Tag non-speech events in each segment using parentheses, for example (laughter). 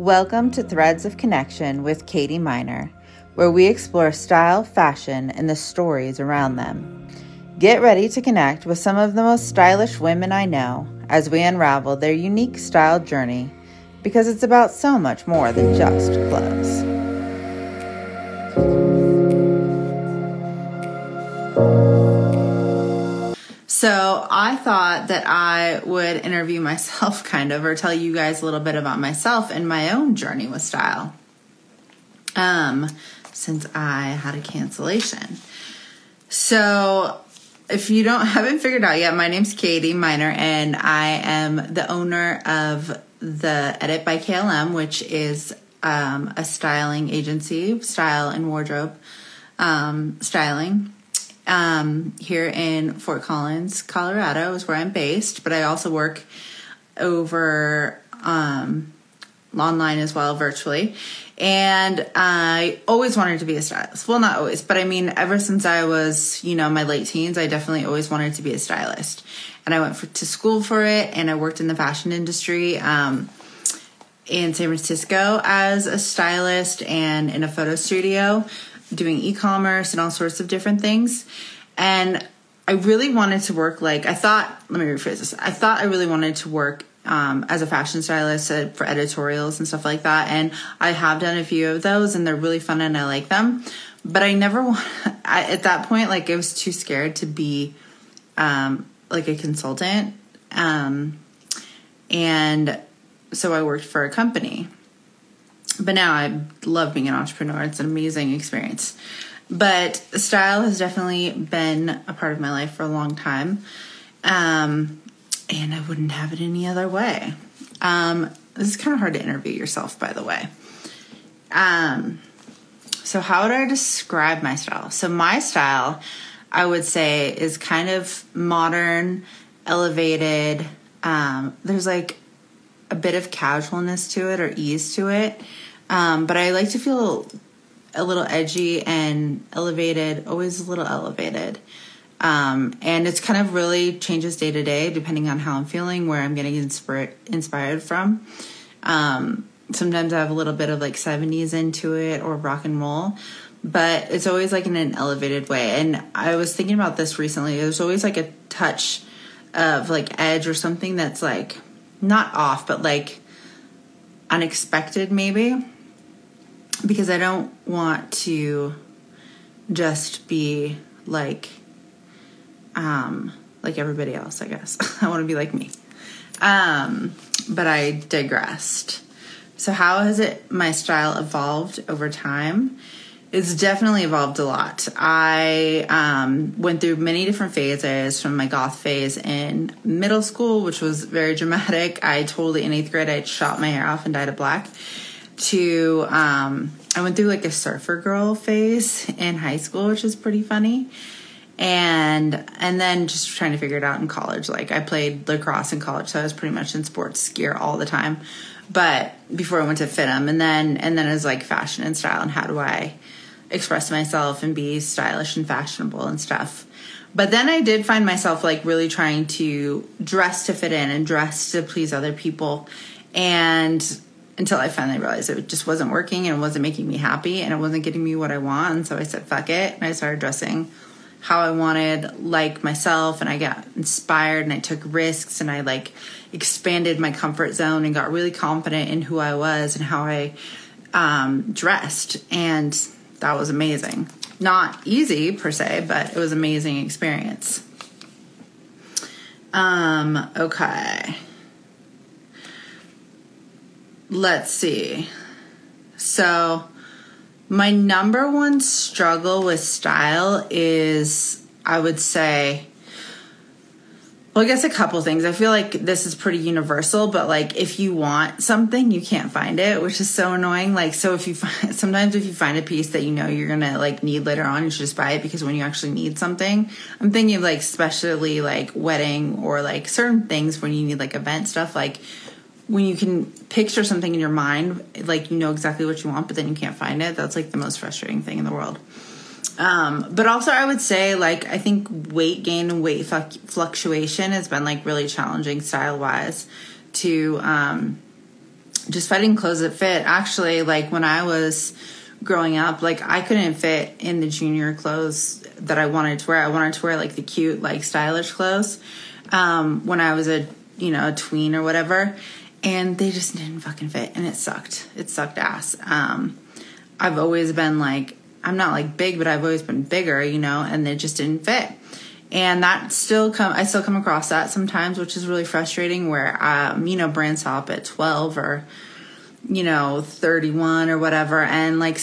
Welcome to Threads of Connection with Katie Miner, where we explore style, fashion, and the stories around them. Get ready to connect with some of the most stylish women I know as we unravel their unique style journey because it's about so much more than just clothes. So, I thought that I would interview myself (laughs) kind of or tell you guys a little bit about myself and my own journey with style. Um, since I had a cancellation. So, if you don't (laughs) haven't figured out yet, my name's Katie Miner and I am the owner of the Edit by KLM, which is um, a styling agency, style and wardrobe um, styling um, here in Fort Collins, Colorado, is where I'm based. But I also work over um, online as well, virtually. And I always wanted to be a stylist. Well, not always, but I mean, ever since I was, you know, my late teens, I definitely always wanted to be a stylist. And I went for, to school for it, and I worked in the fashion industry. Um, in San Francisco as a stylist and in a photo studio doing e-commerce and all sorts of different things. And I really wanted to work like I thought. Let me rephrase this. I thought I really wanted to work um, as a fashion stylist uh, for editorials and stuff like that. And I have done a few of those, and they're really fun, and I like them. But I never, (laughs) I, at that point, like I was too scared to be um, like a consultant, um, and so I worked for a company but now I love being an entrepreneur. It's an amazing experience. But style has definitely been a part of my life for a long time. Um, and I wouldn't have it any other way. Um, this is kind of hard to interview yourself, by the way. Um, so, how would I describe my style? So, my style, I would say, is kind of modern, elevated. Um, there's like a bit of casualness to it or ease to it. Um, but I like to feel a little edgy and elevated, always a little elevated. Um, and it's kind of really changes day to day depending on how I'm feeling, where I'm getting inspired inspired from. Um, sometimes I have a little bit of like 70s into it or rock and roll, but it's always like in an elevated way. And I was thinking about this recently. There's always like a touch of like edge or something that's like not off, but like unexpected maybe because I don't want to just be like um like everybody else, I guess. (laughs) I want to be like me. Um but I digressed. So how has it my style evolved over time? It's definitely evolved a lot. I um, went through many different phases from my goth phase in middle school, which was very dramatic. I totally, in eighth grade, I shot my hair off and dyed it black to um, I went through like a surfer girl phase in high school, which is pretty funny. And and then just trying to figure it out in college. Like I played lacrosse in college, so I was pretty much in sports gear all the time. But before I went to FIDM, and then and then it was like fashion and style, and how do I express myself and be stylish and fashionable and stuff. But then I did find myself like really trying to dress to fit in and dress to please other people. And until I finally realized it just wasn't working and it wasn't making me happy and it wasn't getting me what I want. And so I said, fuck it. And I started dressing how I wanted, like myself. And I got inspired and I took risks and I like expanded my comfort zone and got really confident in who I was and how I um, dressed. And that was amazing. Not easy per se, but it was amazing experience. Um, okay let's see. So, my number one struggle with style is, I would say, well, I guess a couple things. I feel like this is pretty universal, but like if you want something, you can't find it, which is so annoying. Like, so if you find, (laughs) sometimes if you find a piece that you know you're gonna like need later on, you should just buy it because when you actually need something, I'm thinking of like especially like wedding or like certain things when you need like event stuff, like when you can picture something in your mind, like you know exactly what you want, but then you can't find it, that's like the most frustrating thing in the world. Um, but also, I would say, like, I think weight gain and weight fluctuation has been like really challenging style wise to um, just finding clothes that fit. Actually, like when I was growing up, like I couldn't fit in the junior clothes that I wanted to wear. I wanted to wear like the cute, like stylish clothes um, when I was a you know a tween or whatever, and they just didn't fucking fit, and it sucked. It sucked ass. Um, I've always been like I'm not like big, but I've always been bigger, you know, and they just didn't fit. And that still come, I still come across that sometimes, which is really frustrating. Where, um, you know, brands stop at twelve or, you know, thirty one or whatever, and like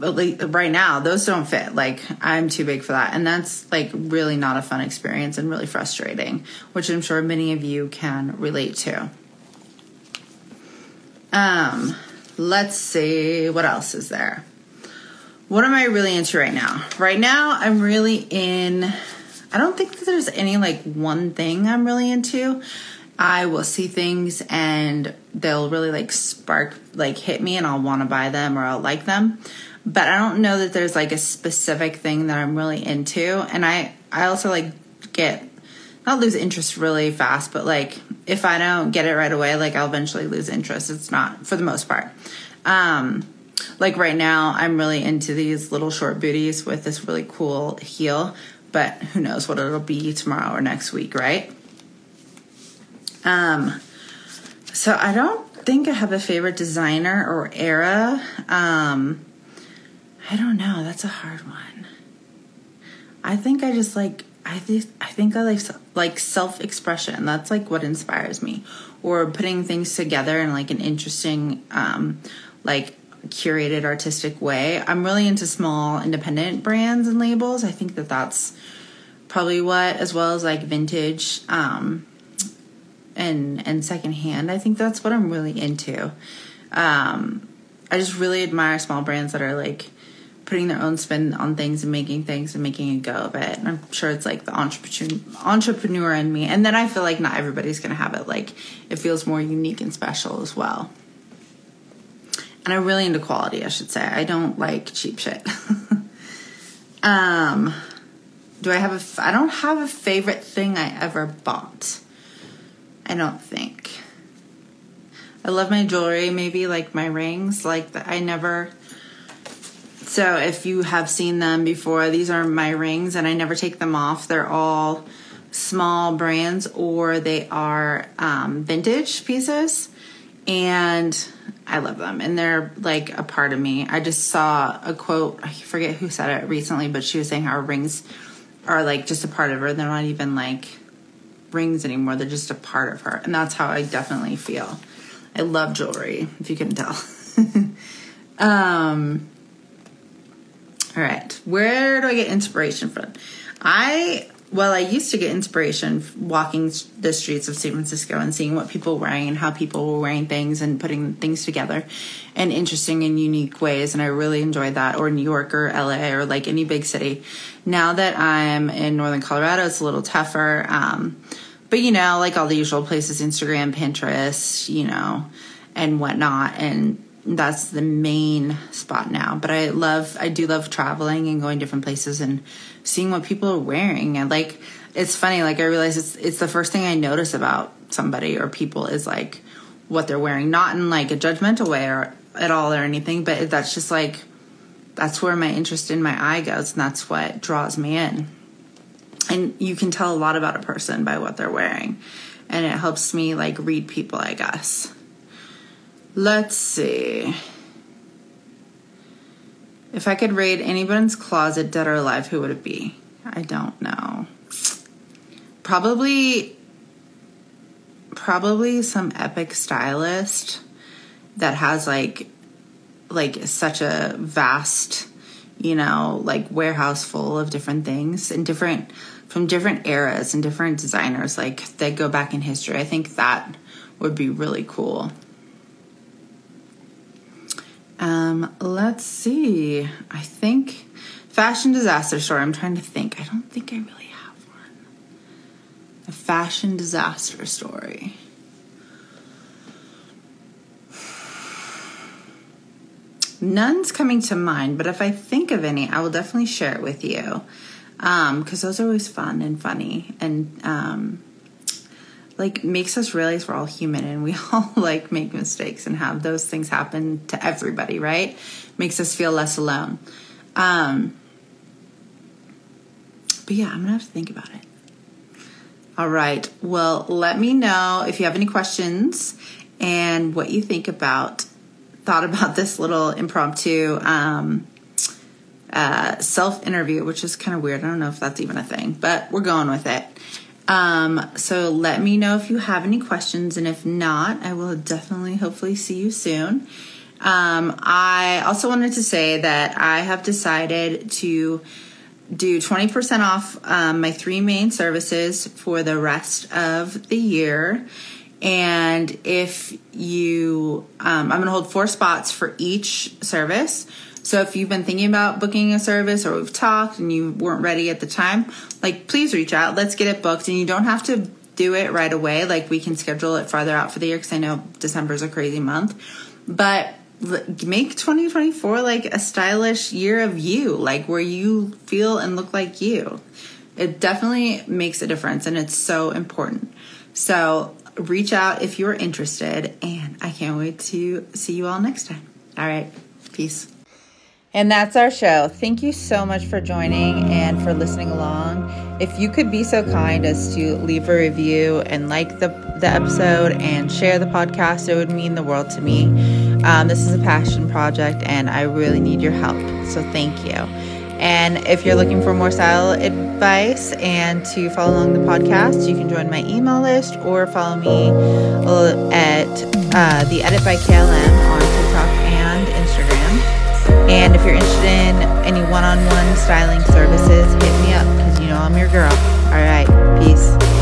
right now those don't fit like i'm too big for that and that's like really not a fun experience and really frustrating which i'm sure many of you can relate to um let's see what else is there what am I really into right now? Right now, I'm really in. I don't think that there's any like one thing I'm really into. I will see things and they'll really like spark, like hit me, and I'll want to buy them or I'll like them. But I don't know that there's like a specific thing that I'm really into. And I, I also like get not lose interest really fast, but like if I don't get it right away, like I'll eventually lose interest. It's not for the most part. Um, like right now, I'm really into these little short booties with this really cool heel, but who knows what it'll be tomorrow or next week, right? Um, so I don't think I have a favorite designer or era. Um, I don't know. That's a hard one. I think I just like I think I think I like like self expression. That's like what inspires me, or putting things together in like an interesting, um, like curated artistic way. I'm really into small independent brands and labels. I think that that's probably what as well as like vintage um and and secondhand. I think that's what I'm really into. Um I just really admire small brands that are like putting their own spin on things and making things and making a go of it. And I'm sure it's like the entrepreneur entrepreneur in me. And then I feel like not everybody's going to have it. Like it feels more unique and special as well and I'm really into quality, I should say. I don't like cheap shit. (laughs) um, do I have a? I don't have a favorite thing I ever bought. I don't think. I love my jewelry, maybe like my rings. Like the, I never. So if you have seen them before, these are my rings, and I never take them off. They're all small brands, or they are um, vintage pieces, and I love them and they're like a part of me. I just saw a quote, I forget who said it recently, but she was saying how rings are like just a part of her. They're not even like rings anymore, they're just a part of her. And that's how I definitely feel. I love jewelry, if you can tell. (laughs) um, all right, where do I get inspiration from? I well, I used to get inspiration walking the streets of San Francisco and seeing what people were wearing and how people were wearing things and putting things together in interesting and unique ways. And I really enjoyed that, or New York or LA or like any big city. Now that I'm in Northern Colorado, it's a little tougher. Um, but you know, like all the usual places, Instagram, Pinterest, you know, and whatnot. And that's the main spot now. But I love, I do love traveling and going different places and seeing what people are wearing. And like, it's funny, like I realize it's, it's the first thing I notice about somebody or people is like what they're wearing, not in like a judgmental way or at all or anything, but that's just like, that's where my interest in my eye goes. And that's what draws me in. And you can tell a lot about a person by what they're wearing. And it helps me like read people, I guess. Let's see. If I could raid anyone's closet, dead or alive, who would it be? I don't know. Probably, probably some epic stylist that has like, like such a vast, you know, like warehouse full of different things and different from different eras and different designers, like that go back in history. I think that would be really cool. Um, let's see. I think fashion disaster story. I'm trying to think. I don't think I really have one. A fashion disaster story. None's coming to mind, but if I think of any, I will definitely share it with you. Um, because those are always fun and funny. And um, like makes us realize we're all human and we (laughs) all like make mistakes and have those things happen to everybody, right? Makes us feel less alone. Um, but yeah, I'm gonna have to think about it. All right. Well, let me know if you have any questions and what you think about thought about this little impromptu um, uh, self interview, which is kind of weird. I don't know if that's even a thing, but we're going with it. Um, so let me know if you have any questions, and if not, I will definitely, hopefully, see you soon. Um, I also wanted to say that I have decided to do 20% off um, my three main services for the rest of the year. And if you, um, I'm going to hold four spots for each service. So if you've been thinking about booking a service or we've talked and you weren't ready at the time, like please reach out. Let's get it booked. And you don't have to do it right away. Like we can schedule it farther out for the year because I know December is a crazy month. But make 2024 like a stylish year of you, like where you feel and look like you. It definitely makes a difference and it's so important. So reach out if you're interested, and I can't wait to see you all next time. All right, peace. And that's our show. Thank you so much for joining and for listening along. If you could be so kind as to leave a review and like the, the episode and share the podcast, it would mean the world to me. Um, this is a passion project and I really need your help. So thank you. And if you're looking for more style advice and to follow along the podcast, you can join my email list or follow me at uh, the Edit by KLM on TikTok and Instagram. And if you're interested in any one on one styling services, hit me up because you know I'm your girl. All right, peace.